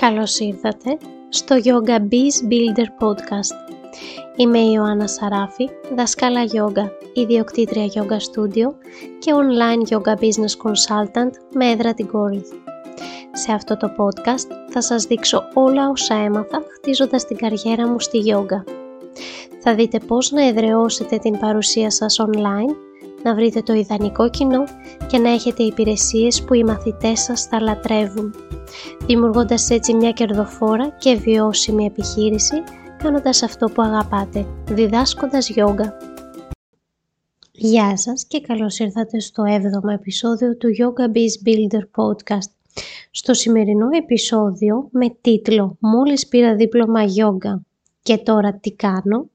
Καλώς ήρθατε στο Yoga Biz Builder Podcast. Είμαι η Ιωάννα Σαράφη, δασκάλα yoga, ιδιοκτήτρια yoga studio και online yoga business consultant με έδρα την Κόρινθ. Σε αυτό το podcast θα σας δείξω όλα όσα έμαθα χτίζοντας την καριέρα μου στη yoga. Θα δείτε πώς να εδραιώσετε την παρουσία σας online, να βρείτε το ιδανικό κοινό και να έχετε υπηρεσίες που οι μαθητές σας θα λατρεύουν δημιουργώντας έτσι μια κερδοφόρα και βιώσιμη επιχείρηση κάνοντας αυτό που αγαπάτε, διδάσκοντας γιόγκα. Γεια σας και καλώς ήρθατε στο 7ο επεισόδιο του Yoga Biz Builder Podcast. Στο σημερινό επεισόδιο με τίτλο «Μόλις πήρα δίπλωμα γιόγκα και τώρα τι κάνω»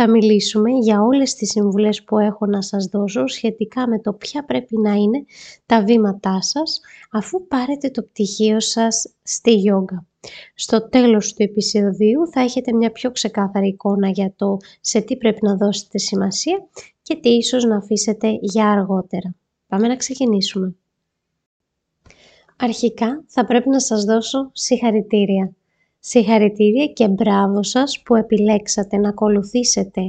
θα μιλήσουμε για όλες τις συμβουλές που έχω να σας δώσω σχετικά με το ποια πρέπει να είναι τα βήματά σας αφού πάρετε το πτυχίο σας στη γιόγκα. Στο τέλος του επεισοδίου θα έχετε μια πιο ξεκάθαρη εικόνα για το σε τι πρέπει να δώσετε σημασία και τι ίσως να αφήσετε για αργότερα. Πάμε να ξεκινήσουμε. Αρχικά θα πρέπει να σας δώσω συγχαρητήρια. Συγχαρητήρια και μπράβο σας που επιλέξατε να ακολουθήσετε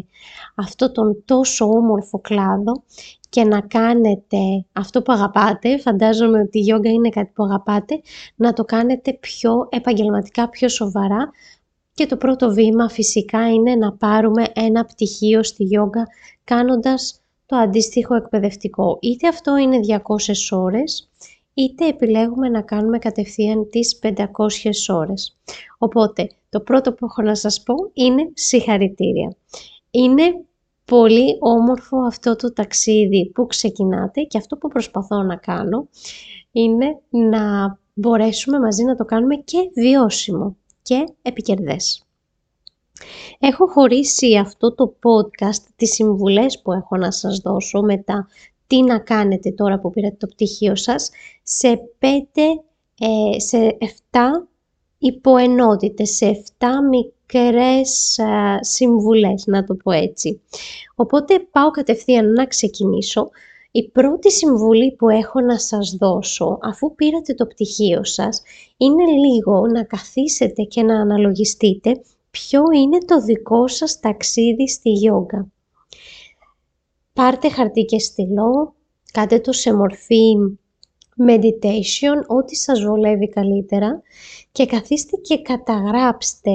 αυτό τον τόσο όμορφο κλάδο και να κάνετε αυτό που αγαπάτε, φαντάζομαι ότι η γιόγκα είναι κάτι που αγαπάτε, να το κάνετε πιο επαγγελματικά, πιο σοβαρά. Και το πρώτο βήμα φυσικά είναι να πάρουμε ένα πτυχίο στη γιόγκα κάνοντας το αντίστοιχο εκπαιδευτικό. Είτε αυτό είναι 200 ώρες, είτε επιλέγουμε να κάνουμε κατευθείαν τις 500 ώρες. Οπότε, το πρώτο που έχω να σας πω είναι συγχαρητήρια. Είναι πολύ όμορφο αυτό το ταξίδι που ξεκινάτε και αυτό που προσπαθώ να κάνω είναι να μπορέσουμε μαζί να το κάνουμε και βιώσιμο και επικερδές. Έχω χωρίσει αυτό το podcast, τις συμβουλές που έχω να σας δώσω μετά τι να κάνετε τώρα που πήρατε το πτυχίο σας σε 5, ε, σε 7 υποενότητες, σε 7 μικρές ε, συμβουλές, να το πω έτσι. Οπότε πάω κατευθείαν να ξεκινήσω. Η πρώτη συμβουλή που έχω να σας δώσω, αφού πήρατε το πτυχίο σας, είναι λίγο να καθίσετε και να αναλογιστείτε ποιο είναι το δικό σας ταξίδι στη γιόγκα. Πάρτε χαρτί και στυλό, κάντε το σε μορφή meditation, ό,τι σας βολεύει καλύτερα και καθίστε και καταγράψτε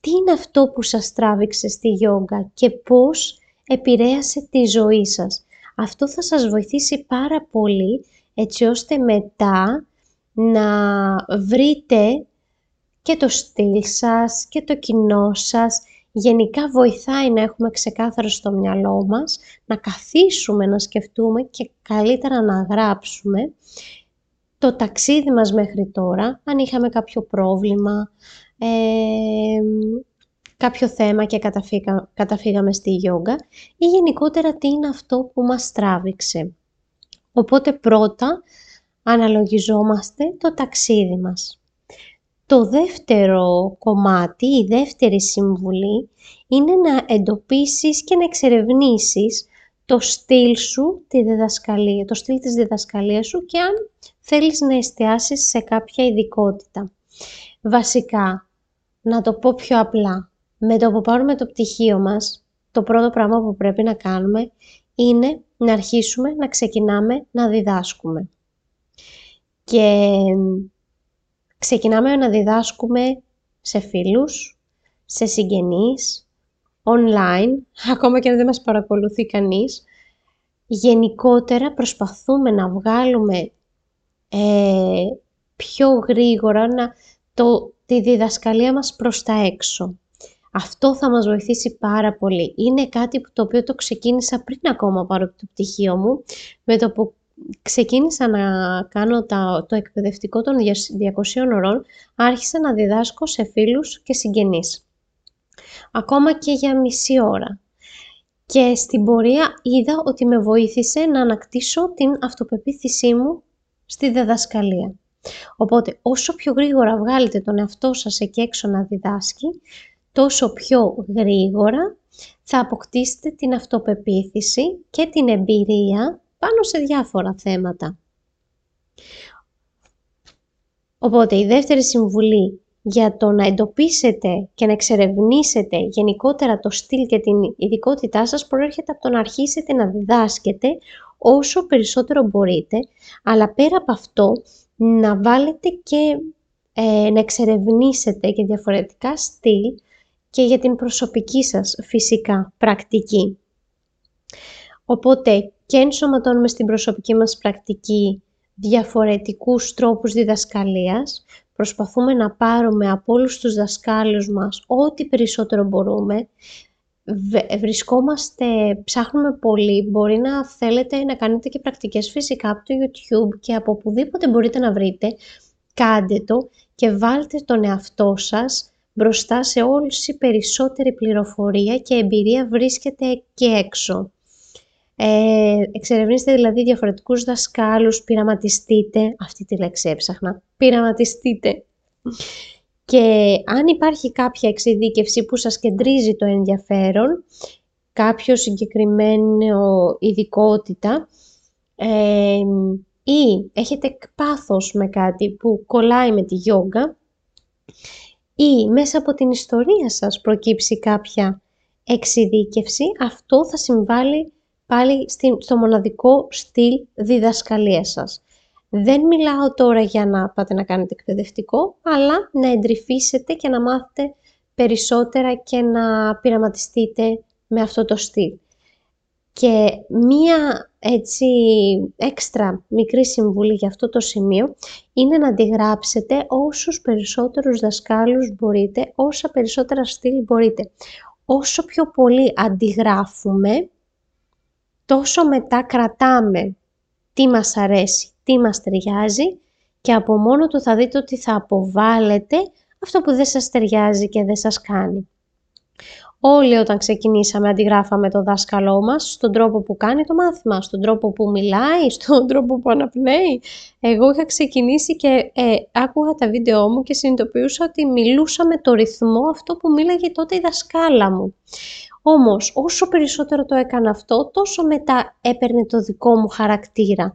τι είναι αυτό που σας τράβηξε στη γιόγκα και πώς επηρέασε τη ζωή σας. Αυτό θα σας βοηθήσει πάρα πολύ έτσι ώστε μετά να βρείτε και το στυλ σας και το κοινό σας γενικά βοηθάει να έχουμε ξεκάθαρο στο μυαλό μας, να καθίσουμε, να σκεφτούμε και καλύτερα να γράψουμε το ταξίδι μας μέχρι τώρα, αν είχαμε κάποιο πρόβλημα, ε, κάποιο θέμα και καταφύγα, καταφύγαμε στη γιόγκα ή γενικότερα τι είναι αυτό που μας τράβηξε. Οπότε πρώτα αναλογιζόμαστε το ταξίδι μας. Το δεύτερο κομμάτι, η δεύτερη συμβουλή, είναι να εντοπίσεις και να εξερευνήσεις το στυλ σου, τη διδασκαλία, το στυλ της διδασκαλίας σου και αν θέλεις να εστιάσεις σε κάποια ειδικότητα. Βασικά, να το πω πιο απλά, με το που πάρουμε το πτυχίο μας, το πρώτο πράγμα που πρέπει να κάνουμε είναι να αρχίσουμε να ξεκινάμε να διδάσκουμε. Και ξεκινάμε να διδάσκουμε σε φίλους, σε συγγενείς, online, ακόμα και αν δεν μας παρακολουθεί κανείς. Γενικότερα προσπαθούμε να βγάλουμε ε, πιο γρήγορα να, το, τη διδασκαλία μας προς τα έξω. Αυτό θα μας βοηθήσει πάρα πολύ. Είναι κάτι που το οποίο το ξεκίνησα πριν ακόμα πάρω το πτυχίο μου. Με το που ξεκίνησα να κάνω τα, το εκπαιδευτικό των 200 ωρών, άρχισα να διδάσκω σε φίλους και συγγενείς. Ακόμα και για μισή ώρα. Και στην πορεία είδα ότι με βοήθησε να ανακτήσω την αυτοπεποίθησή μου στη διδασκαλία. Οπότε όσο πιο γρήγορα βγάλετε τον εαυτό σας εκεί έξω να διδάσκει, τόσο πιο γρήγορα θα αποκτήσετε την αυτοπεποίθηση και την εμπειρία πάνω σε διάφορα θέματα. Οπότε η δεύτερη συμβουλή για το να εντοπίσετε και να εξερευνήσετε γενικότερα το στυλ και την ειδικότητά σας προέρχεται από το να αρχίσετε να διδάσκετε όσο περισσότερο μπορείτε, αλλά πέρα από αυτό να βάλετε και ε, να εξερευνήσετε και διαφορετικά στυλ και για την προσωπική σας φυσικά πρακτική. Οπότε και ενσωματώνουμε στην προσωπική μας πρακτική διαφορετικούς τρόπους διδασκαλίας, προσπαθούμε να πάρουμε από όλους τους δασκάλους μας ό,τι περισσότερο μπορούμε, βρισκόμαστε, ψάχνουμε πολύ, μπορεί να θέλετε να κάνετε και πρακτικές φυσικά από το YouTube και από οπουδήποτε μπορείτε να βρείτε, κάντε το και βάλτε τον εαυτό σας μπροστά σε η περισσότερη πληροφορία και εμπειρία βρίσκεται και έξω. Ε, εξερευνήστε δηλαδή διαφορετικούς δασκάλους, πειραματιστείτε, αυτή τη λέξη έψαχνα, πειραματιστείτε. Και αν υπάρχει κάποια εξειδίκευση που σας κεντρίζει το ενδιαφέρον, κάποιο συγκεκριμένο ειδικότητα ε, ή έχετε πάθος με κάτι που κολλάει με τη γιόγκα ή μέσα από την ιστορία σας προκύψει κάποια εξειδίκευση, αυτό θα συμβάλλει πάλι στο μοναδικό στυλ διδασκαλίας σας. Δεν μιλάω τώρα για να πάτε να κάνετε εκπαιδευτικό, αλλά να εντρυφήσετε και να μάθετε περισσότερα και να πειραματιστείτε με αυτό το στυλ. Και μία έτσι έξτρα μικρή συμβουλή για αυτό το σημείο είναι να αντιγράψετε όσους περισσότερους δασκάλους μπορείτε, όσα περισσότερα στυλ μπορείτε. Όσο πιο πολύ αντιγράφουμε, τόσο μετά κρατάμε τι μας αρέσει, τι μας ταιριάζει και από μόνο του θα δείτε ότι θα αποβάλλετε αυτό που δεν σας ταιριάζει και δεν σας κάνει. Όλοι όταν ξεκινήσαμε αντιγράφαμε το δάσκαλό μας στον τρόπο που κάνει το μάθημα, στον τρόπο που μιλάει, στον τρόπο που αναπνέει. Εγώ είχα ξεκινήσει και ε, άκουγα τα βίντεό μου και συνειδητοποιούσα ότι μιλούσα με το ρυθμό αυτό που μίλαγε τότε η δασκάλα μου. Όμως όσο περισσότερο το έκανα αυτό, τόσο μετά έπαιρνε το δικό μου χαρακτήρα.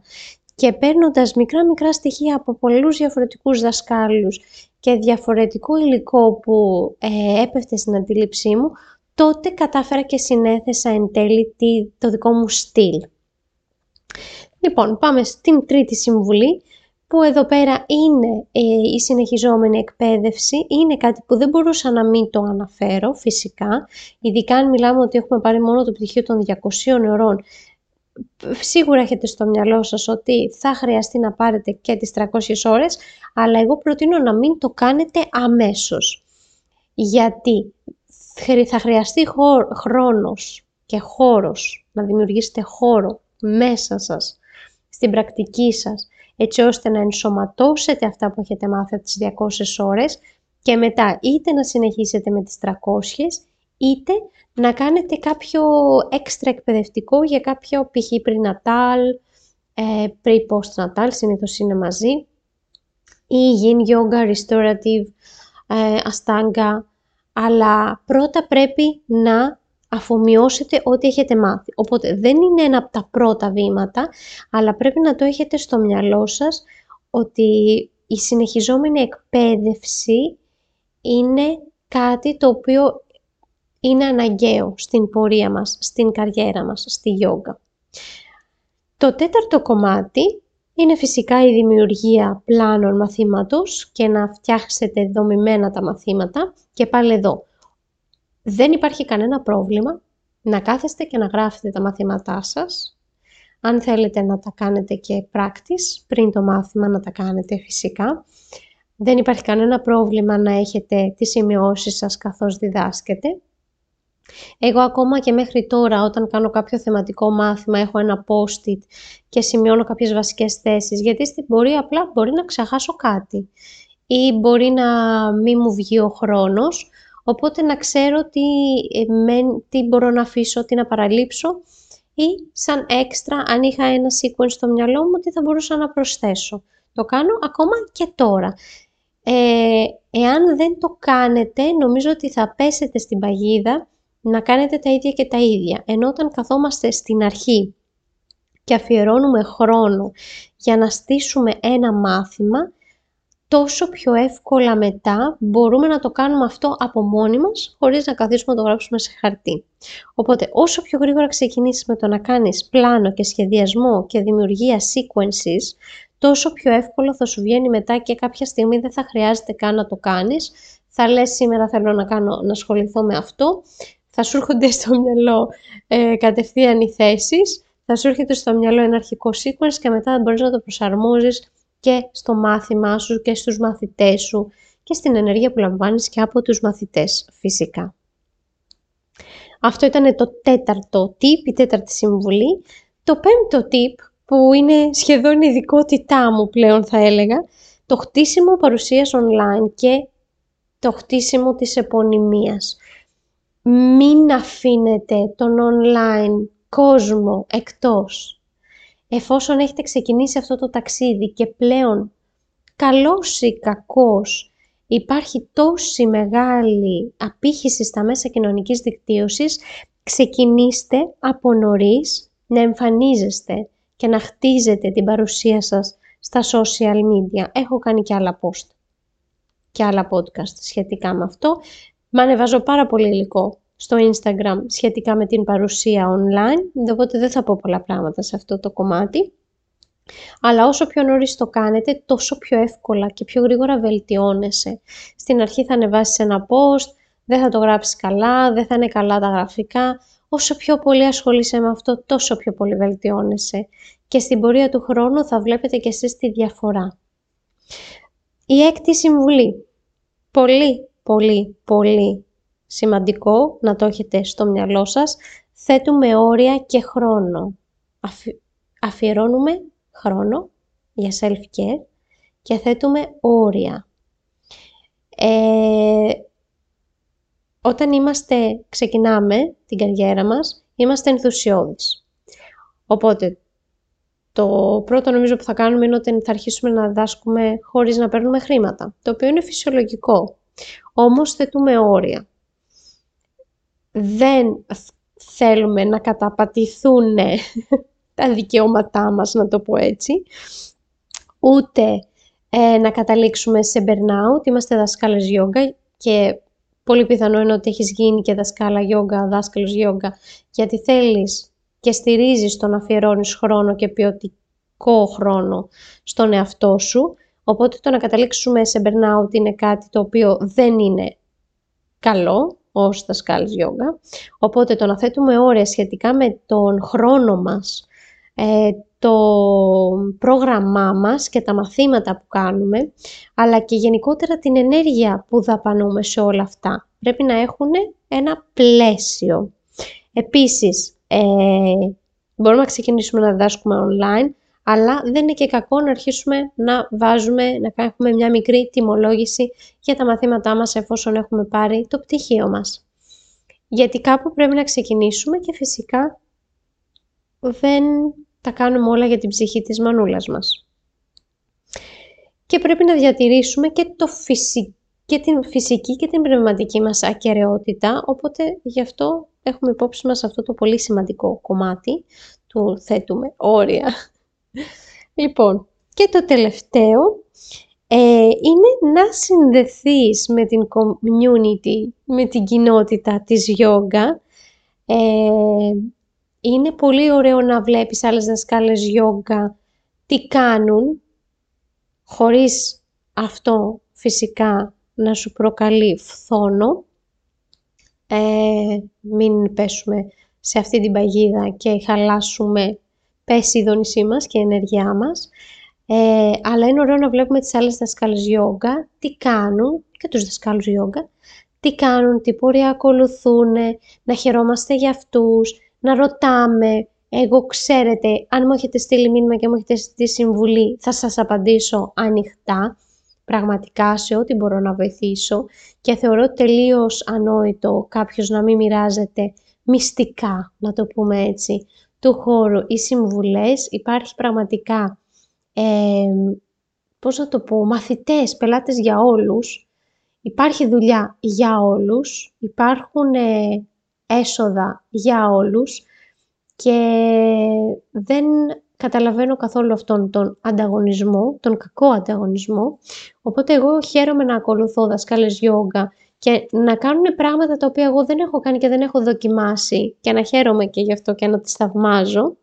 Και παίρνοντας μικρά μικρά στοιχεία από πολλούς διαφορετικούς δασκάλους και διαφορετικό υλικό που ε, έπεφτε στην αντίληψή μου, τότε κατάφερα και συνέθεσα εν τέλει το δικό μου στυλ. Λοιπόν, πάμε στην τρίτη συμβουλή που εδώ πέρα είναι ε, η συνεχιζόμενη εκπαίδευση, είναι κάτι που δεν μπορούσα να μην το αναφέρω φυσικά, ειδικά αν μιλάμε ότι έχουμε πάρει μόνο το πτυχίο των 200 ωρών, σίγουρα έχετε στο μυαλό σας ότι θα χρειαστεί να πάρετε και τις 300 ώρες, αλλά εγώ προτείνω να μην το κάνετε αμέσως. Γιατί θα χρειαστεί χρόνος και χώρος, να δημιουργήσετε χώρο μέσα σας, στην πρακτική σας, έτσι ώστε να ενσωματώσετε αυτά που έχετε μάθει από τις 200 ώρες και μετά είτε να συνεχίσετε με τις 300 είτε να κάνετε κάποιο έξτρα εκπαιδευτικό για κάποιο π.χ. πρινατάλ, ε, pre-post-natal, συνήθως είναι μαζί, ή yin yoga, restorative, ε, αστάγκα, αλλά πρώτα πρέπει να αφομοιώσετε ό,τι έχετε μάθει. Οπότε δεν είναι ένα από τα πρώτα βήματα, αλλά πρέπει να το έχετε στο μυαλό σας ότι η συνεχιζόμενη εκπαίδευση είναι κάτι το οποίο είναι αναγκαίο στην πορεία μας, στην καριέρα μας, στη γιόγκα. Το τέταρτο κομμάτι είναι φυσικά η δημιουργία πλάνων μαθήματος και να φτιάξετε δομημένα τα μαθήματα και πάλι εδώ. Δεν υπάρχει κανένα πρόβλημα να κάθεστε και να γράφετε τα μαθήματά σας. Αν θέλετε να τα κάνετε και practice πριν το μάθημα να τα κάνετε φυσικά. Δεν υπάρχει κανένα πρόβλημα να έχετε τις σημειώσεις σας καθώς διδάσκετε. Εγώ ακόμα και μέχρι τώρα όταν κάνω κάποιο θεματικό μάθημα έχω ένα post-it και σημειώνω κάποιες βασικές θέσεις γιατί στην πορεία απλά μπορεί να ξεχάσω κάτι ή μπορεί να μην μου βγει ο χρόνος οπότε να ξέρω τι, ε, τι μπορώ να αφήσω, τι να παραλείψω ή σαν έξτρα αν είχα ένα sequence στο μυαλό μου τι θα μπορούσα να προσθέσω. Το κάνω ακόμα και τώρα. Ε, εάν δεν το κάνετε νομίζω ότι θα πέσετε στην παγίδα να κάνετε τα ίδια και τα ίδια. Ενώ όταν καθόμαστε στην αρχή και αφιερώνουμε χρόνο για να στήσουμε ένα μάθημα, τόσο πιο εύκολα μετά μπορούμε να το κάνουμε αυτό από μόνοι μας, χωρίς να καθίσουμε να το γράψουμε σε χαρτί. Οπότε, όσο πιο γρήγορα ξεκινήσεις με το να κάνεις πλάνο και σχεδιασμό και δημιουργία sequences, τόσο πιο εύκολο θα σου βγαίνει μετά και κάποια στιγμή δεν θα χρειάζεται καν να το κάνεις. Θα λες σήμερα θέλω να, κάνω, να ασχοληθώ με αυτό, θα σου έρχονται στο μυαλό ε, κατευθείαν οι θέσεις, θα σου έρχεται στο μυαλό ένα αρχικό sequence και μετά μπορείς να το προσαρμόζεις και στο μάθημά σου και στους μαθητές σου και στην ενέργεια που λαμβάνεις και από τους μαθητές φυσικά. Αυτό ήταν το τέταρτο tip, η τέταρτη συμβουλή. Το πέμπτο tip που είναι σχεδόν η ειδικότητά μου πλέον θα έλεγα, το χτίσιμο παρουσίας online και το χτίσιμο της επωνυμίας. Μην αφήνετε τον online κόσμο εκτός εφόσον έχετε ξεκινήσει αυτό το ταξίδι και πλέον καλός ή κακός υπάρχει τόση μεγάλη απήχηση στα μέσα κοινωνικής δικτύωσης, ξεκινήστε από νωρίς να εμφανίζεστε και να χτίζετε την παρουσία σας στα social media. Έχω κάνει και άλλα post και άλλα podcast σχετικά με αυτό. Μ' ανεβάζω πάρα πολύ υλικό στο Instagram σχετικά με την παρουσία online, οπότε δεν θα πω πολλά πράγματα σε αυτό το κομμάτι. Αλλά όσο πιο νωρίς το κάνετε, τόσο πιο εύκολα και πιο γρήγορα βελτιώνεσαι. Στην αρχή θα ανεβάσεις ένα post, δεν θα το γράψεις καλά, δεν θα είναι καλά τα γραφικά. Όσο πιο πολύ ασχολείσαι με αυτό, τόσο πιο πολύ βελτιώνεσαι. Και στην πορεία του χρόνου θα βλέπετε και εσείς τη διαφορά. Η έκτη συμβουλή. Πολύ, πολύ, πολύ σημαντικό να το έχετε στο μυαλό σας, θέτουμε όρια και χρόνο. Αφιερώνουμε χρόνο για self-care και θέτουμε όρια. Ε, όταν είμαστε, ξεκινάμε την καριέρα μας, είμαστε ενθουσιώδεις. Οπότε, το πρώτο νομίζω που θα κάνουμε είναι ότι θα αρχίσουμε να διδάσκουμε χωρίς να παίρνουμε χρήματα, το οποίο είναι φυσιολογικό. Όμως θέτουμε όρια δεν θέλουμε να καταπατηθούν τα δικαιώματά μας, να το πω έτσι, ούτε ε, να καταλήξουμε σε burnout. Είμαστε δασκάλες γιόγκα και πολύ πιθανό είναι ότι έχεις γίνει και δασκάλα γιόγκα, δάσκαλος γιόγκα, γιατί θέλεις και στηρίζεις το να αφιερώνεις χρόνο και ποιοτικό χρόνο στον εαυτό σου, οπότε το να καταλήξουμε σε burnout είναι κάτι το οποίο δεν είναι καλό, ως δασκάλες γιόγκα. Οπότε το να θέτουμε όρια σχετικά με τον χρόνο μας, ε, το πρόγραμμά μας και τα μαθήματα που κάνουμε, αλλά και γενικότερα την ενέργεια που δαπανούμε σε όλα αυτά. Πρέπει να έχουν ένα πλαίσιο. Επίσης, ε, μπορούμε να ξεκινήσουμε να διδάσκουμε online, αλλά δεν είναι και κακό να αρχίσουμε να βάζουμε, να κάνουμε μια μικρή τιμολόγηση για τα μαθήματά μας εφόσον έχουμε πάρει το πτυχίο μας. Γιατί κάπου πρέπει να ξεκινήσουμε και φυσικά δεν τα κάνουμε όλα για την ψυχή της μανούλας μας. Και πρέπει να διατηρήσουμε και, το και την φυσική και την πνευματική μας ακαιρεότητα, οπότε γι' αυτό έχουμε υπόψη μας αυτό το πολύ σημαντικό κομμάτι του θέτουμε όρια Λοιπόν, και το τελευταίο ε, είναι να συνδεθείς με την community, με την κοινότητα της yoga. Ε, είναι πολύ ωραίο να βλέπεις άλλες δασκάλες yoga τι κάνουν, χωρίς αυτό φυσικά να σου προκαλεί φθόνο. Ε, μην πέσουμε σε αυτή την παγίδα και χαλάσουμε πέσει η δόνησή μας και η ενέργειά μας. Ε, αλλά είναι ωραίο να βλέπουμε τις άλλες δασκάλες γιόγκα, τι κάνουν και τους δασκάλους γιόγκα, τι κάνουν, τι πορεία ακολουθούν, να χαιρόμαστε για αυτούς, να ρωτάμε. Εγώ ξέρετε, αν μου έχετε στείλει μήνυμα και μου έχετε στείλει συμβουλή, θα σας απαντήσω ανοιχτά, πραγματικά σε ό,τι μπορώ να βοηθήσω και θεωρώ τελείως ανόητο κάποιος να μην μοιράζεται μυστικά, να το πούμε έτσι, του χώρου ή συμβουλές, υπάρχει πραγματικά, ε, πώς να το πω, μαθητές, πελάτες για όλους, υπάρχει δουλειά για όλους, υπάρχουν έσοδα για όλους και δεν καταλαβαίνω καθόλου αυτόν τον ανταγωνισμό, τον κακό ανταγωνισμό, οπότε εγώ χαίρομαι να ακολουθώ δασκάλες γιόγκα και να κάνουν πράγματα τα οποία εγώ δεν έχω κάνει και δεν έχω δοκιμάσει και να χαίρομαι και γι' αυτό και να τις θαυμάζω.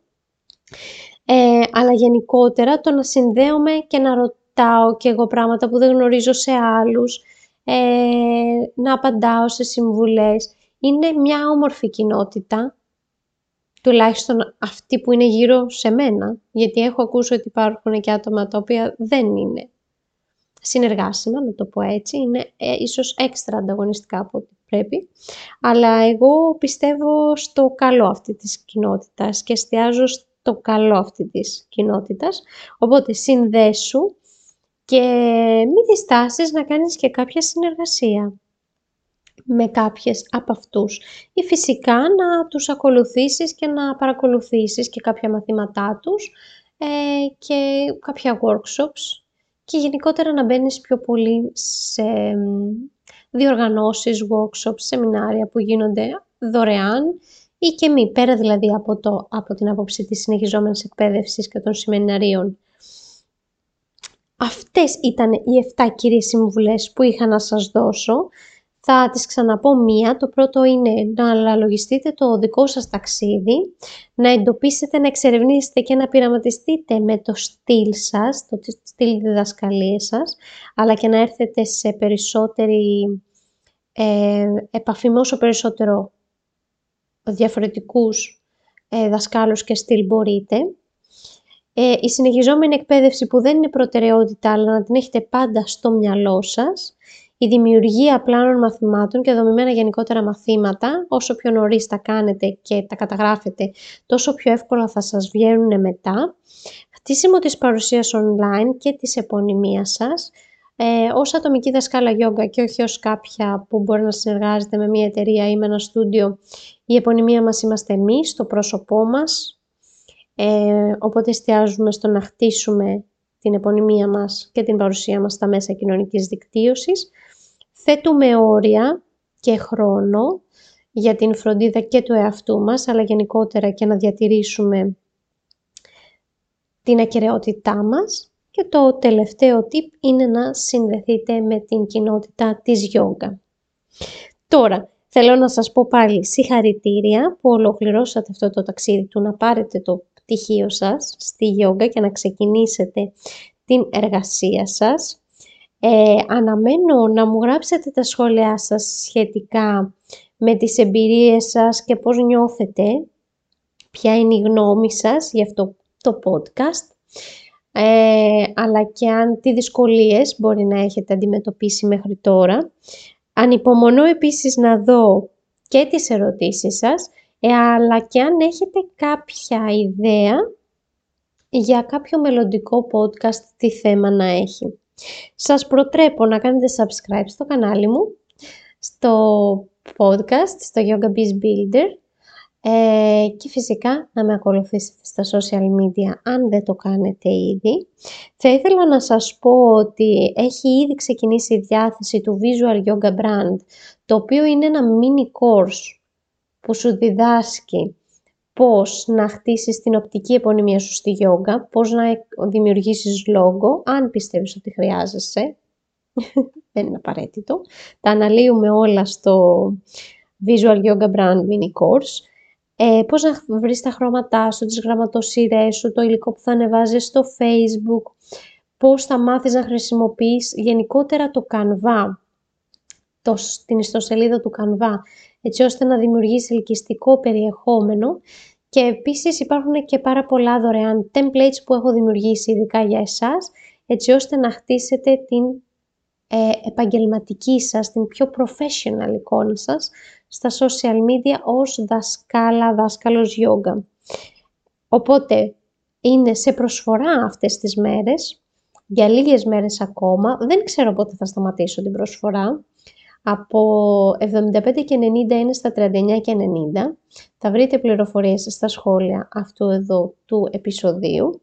Ε, αλλά γενικότερα το να συνδέομαι και να ρωτάω και εγώ πράγματα που δεν γνωρίζω σε άλλους, ε, να απαντάω σε συμβουλές. Είναι μια όμορφη κοινότητα, τουλάχιστον αυτή που είναι γύρω σε μένα, γιατί έχω ακούσει ότι υπάρχουν και άτομα τα οποία δεν είναι συνεργάσιμα, να το πω έτσι, είναι ε, ίσως έξτρα ανταγωνιστικά από ό,τι πρέπει, αλλά εγώ πιστεύω στο καλό αυτή της κοινότητας και εστιάζω στο καλό αυτή της κοινότητας, οπότε συνδέσου και μη διστάσεις να κάνεις και κάποια συνεργασία με κάποιες από αυτούς. Ή φυσικά να τους ακολουθήσεις και να παρακολουθήσεις και κάποια μαθήματά τους ε, και κάποια workshops και γενικότερα να μπαίνεις πιο πολύ σε διοργανώσεις, workshops, σεμινάρια που γίνονται δωρεάν ή και μη, πέρα δηλαδή από, το, από την άποψη της συνεχιζόμενης εκπαίδευσης και των σεμιναρίων. Αυτές ήταν οι 7 κυρίες συμβουλές που είχα να σας δώσω. Θα τις ξαναπώ μία. Το πρώτο είναι να αναλογιστείτε το δικό σας ταξίδι, να εντοπίσετε, να εξερευνήσετε και να πειραματιστείτε με το στυλ σας, το στυλ διδασκαλίας σας, αλλά και να έρθετε σε περισσότερη ε, επαφή με όσο περισσότερο διαφορετικούς ε, δασκάλους και στυλ μπορείτε. Ε, η συνεχιζόμενη εκπαίδευση που δεν είναι προτεραιότητα, αλλά να την έχετε πάντα στο μυαλό σας η δημιουργία πλάνων μαθημάτων και δομημένα γενικότερα μαθήματα, όσο πιο νωρίς τα κάνετε και τα καταγράφετε, τόσο πιο εύκολα θα σας βγαίνουν μετά. Χτίσιμο της παρουσίας online και της επωνυμίας σας, ε, ως ατομική δασκάλα γιόγκα και όχι ως κάποια που μπορεί να συνεργάζεται με μια εταιρεία ή με ένα στούντιο, η επωνυμία μας είμαστε εμείς, το πρόσωπό μας, ε, οπότε εστιάζουμε στο να χτίσουμε την επωνυμία μας και την παρουσία μας στα μέσα κοινωνικής δικτύωσης. Θέτουμε όρια και χρόνο για την φροντίδα και του εαυτού μας, αλλά γενικότερα και να διατηρήσουμε την ακαιρεότητά μας. Και το τελευταίο tip είναι να συνδεθείτε με την κοινότητα της γιόγκα. Τώρα, θέλω να σας πω πάλι συγχαρητήρια που ολοκληρώσατε αυτό το ταξίδι του να πάρετε το πτυχίο σας στη γιόγκα και να ξεκινήσετε την εργασία σας. Ε, αναμένω να μου γράψετε τα σχόλιά σας σχετικά με τις εμπειρίες σας και πώς νιώθετε, ποια είναι η γνώμη σας για αυτό το podcast, ε, αλλά και αν τι δυσκολίες μπορεί να έχετε αντιμετωπίσει μέχρι τώρα. Ανυπομονώ επίσης να δω και τις ερωτήσεις σας, ε, αλλά και αν έχετε κάποια ιδέα για κάποιο μελλοντικό podcast τι θέμα να έχει. Σας προτρέπω να κάνετε subscribe στο κανάλι μου, στο podcast, στο Yoga Biz Builder ε, και φυσικά να με ακολουθήσετε στα social media αν δεν το κάνετε ήδη. Θα ήθελα να σας πω ότι έχει ήδη ξεκινήσει η διάθεση του Visual Yoga Brand, το οποίο είναι ένα mini course που σου διδάσκει πώς να χτίσεις την οπτική επωνυμία σου στη γιόγκα, πώς να δημιουργήσεις λόγο, αν πιστεύεις ότι χρειάζεσαι. Δεν είναι απαραίτητο. Τα αναλύουμε όλα στο Visual Yoga Brand Mini Course. Ε, πώς να βρεις τα χρώματά σου, τις γραμματοσύρες σου, το υλικό που θα ανεβάζεις στο Facebook, πώς θα μάθεις να χρησιμοποιείς γενικότερα το Canva, το, την ιστοσελίδα του Canva, έτσι ώστε να δημιουργήσει ελκυστικό περιεχόμενο. Και επίσης υπάρχουν και πάρα πολλά δωρεάν templates που έχω δημιουργήσει ειδικά για εσάς, έτσι ώστε να χτίσετε την ε, επαγγελματική σας, την πιο professional εικόνα σας στα social media ως δασκάλα, δάσκαλος yoga. Οπότε είναι σε προσφορά αυτές τις μέρες, για λίγες μέρες ακόμα, δεν ξέρω πότε θα σταματήσω την προσφορά, από 75 και 90 είναι στα 39 και 90. Θα βρείτε πληροφορίες στα σχόλια αυτού εδώ του επεισοδίου.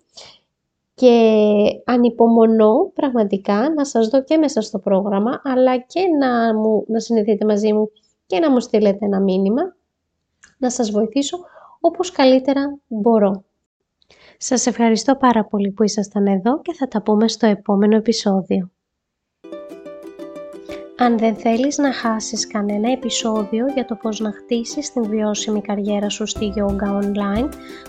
Και ανυπομονώ πραγματικά να σας δω και μέσα στο πρόγραμμα, αλλά και να, μου, να συνεχίσετε μαζί μου και να μου στείλετε ένα μήνυμα, να σας βοηθήσω όπως καλύτερα μπορώ. Σας ευχαριστώ πάρα πολύ που ήσασταν εδώ και θα τα πούμε στο επόμενο επεισόδιο. Αν δεν θέλεις να χάσεις κανένα επεισόδιο για το πώς να χτίσεις την βιώσιμη καριέρα σου στη Yoga Online,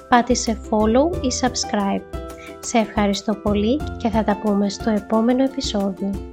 πάτησε follow ή subscribe. Σε ευχαριστώ πολύ και θα τα πούμε στο επόμενο επεισόδιο.